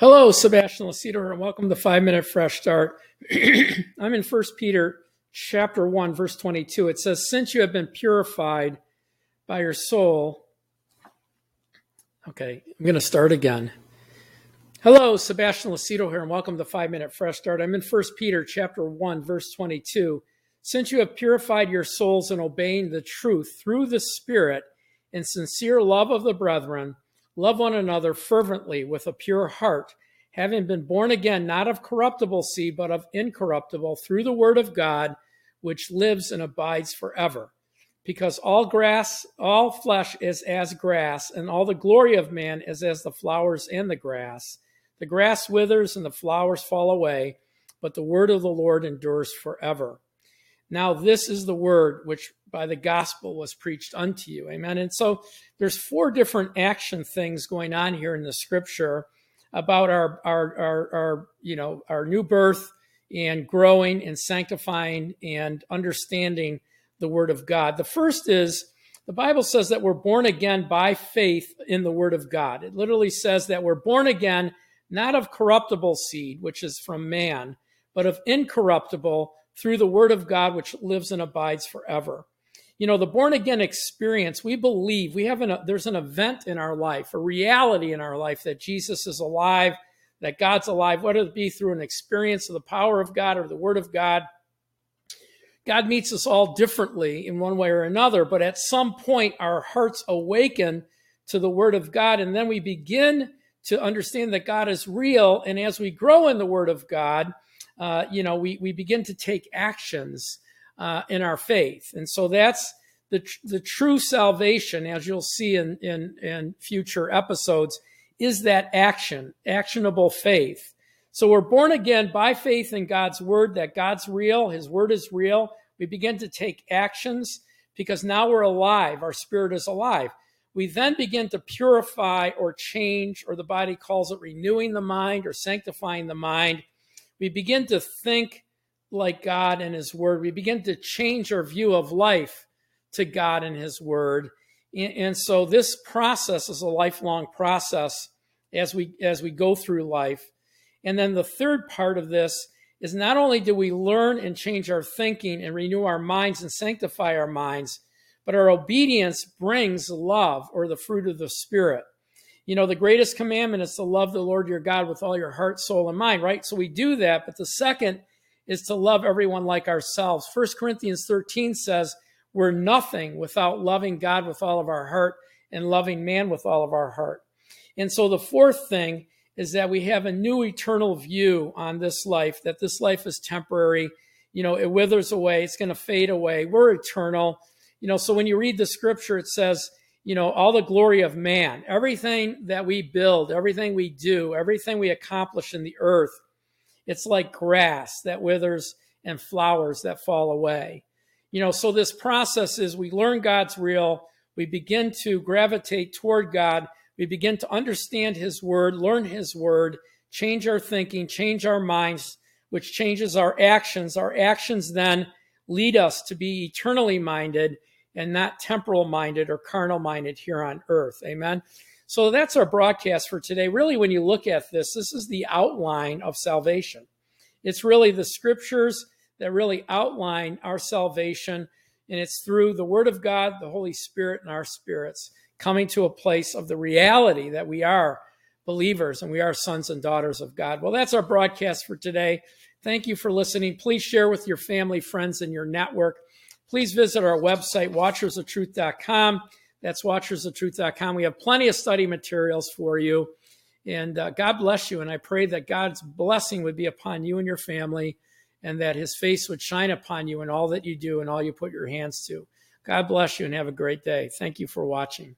Hello, Sebastian Lacido, and welcome to Five Minute Fresh Start. I'm in First Peter chapter 1, verse 22. It says, Since you have been purified by your soul. Okay, I'm going to start again. Hello, Sebastian Lacido here, and welcome to Five Minute Fresh Start. I'm in First Peter chapter 1, verse 22. Since you have purified your souls in obeying the truth through the Spirit in sincere love of the brethren, Love one another fervently with a pure heart, having been born again, not of corruptible seed, but of incorruptible, through the word of God, which lives and abides forever. Because all grass, all flesh is as grass, and all the glory of man is as the flowers and the grass. The grass withers and the flowers fall away, but the word of the Lord endures forever. Now, this is the word which by the gospel was preached unto you. Amen. And so there's four different action things going on here in the scripture about our, our, our, our you know, our new birth and growing and sanctifying and understanding the word of God. The first is the Bible says that we're born again by faith in the word of God. It literally says that we're born again not of corruptible seed, which is from man, but of incorruptible through the word of God, which lives and abides forever. You know, the born again experience, we believe we have an, there's an event in our life, a reality in our life that Jesus is alive, that God's alive, whether it be through an experience of the power of God or the word of God. God meets us all differently in one way or another, but at some point our hearts awaken to the word of God, and then we begin to understand that God is real. And as we grow in the word of God, uh, you know, we, we begin to take actions uh, in our faith. And so that's the, the true salvation, as you'll see in, in, in future episodes, is that action, actionable faith. So we're born again by faith in God's word, that God's real, his word is real. We begin to take actions because now we're alive, our spirit is alive. We then begin to purify or change, or the body calls it renewing the mind or sanctifying the mind we begin to think like God and His Word. We begin to change our view of life to God and His Word. And so this process is a lifelong process as we as we go through life. And then the third part of this is not only do we learn and change our thinking and renew our minds and sanctify our minds, but our obedience brings love or the fruit of the Spirit you know, the greatest commandment is to love the Lord your God with all your heart, soul, and mind, right? So we do that. But the second is to love everyone like ourselves. First Corinthians 13 says, We're nothing without loving God with all of our heart and loving man with all of our heart. And so the fourth thing is that we have a new eternal view on this life, that this life is temporary. You know, it withers away, it's going to fade away. We're eternal. You know, so when you read the scripture, it says, you know, all the glory of man, everything that we build, everything we do, everything we accomplish in the earth, it's like grass that withers and flowers that fall away. You know, so this process is we learn God's real, we begin to gravitate toward God, we begin to understand His word, learn His word, change our thinking, change our minds, which changes our actions. Our actions then lead us to be eternally minded and not temporal minded or carnal minded here on earth. Amen. So that's our broadcast for today. Really, when you look at this, this is the outline of salvation. It's really the scriptures that really outline our salvation, and it's through the Word of God, the Holy Spirit, and our spirits coming to a place of the reality that we are believers and we are sons and daughters of God. Well, that's our broadcast for today. Thank you for listening. Please share with your family, friends, and your network please visit our website, watchersoftruth.com. That's watchersoftruth.com. We have plenty of study materials for you. And uh, God bless you. And I pray that God's blessing would be upon you and your family and that his face would shine upon you in all that you do and all you put your hands to. God bless you and have a great day. Thank you for watching.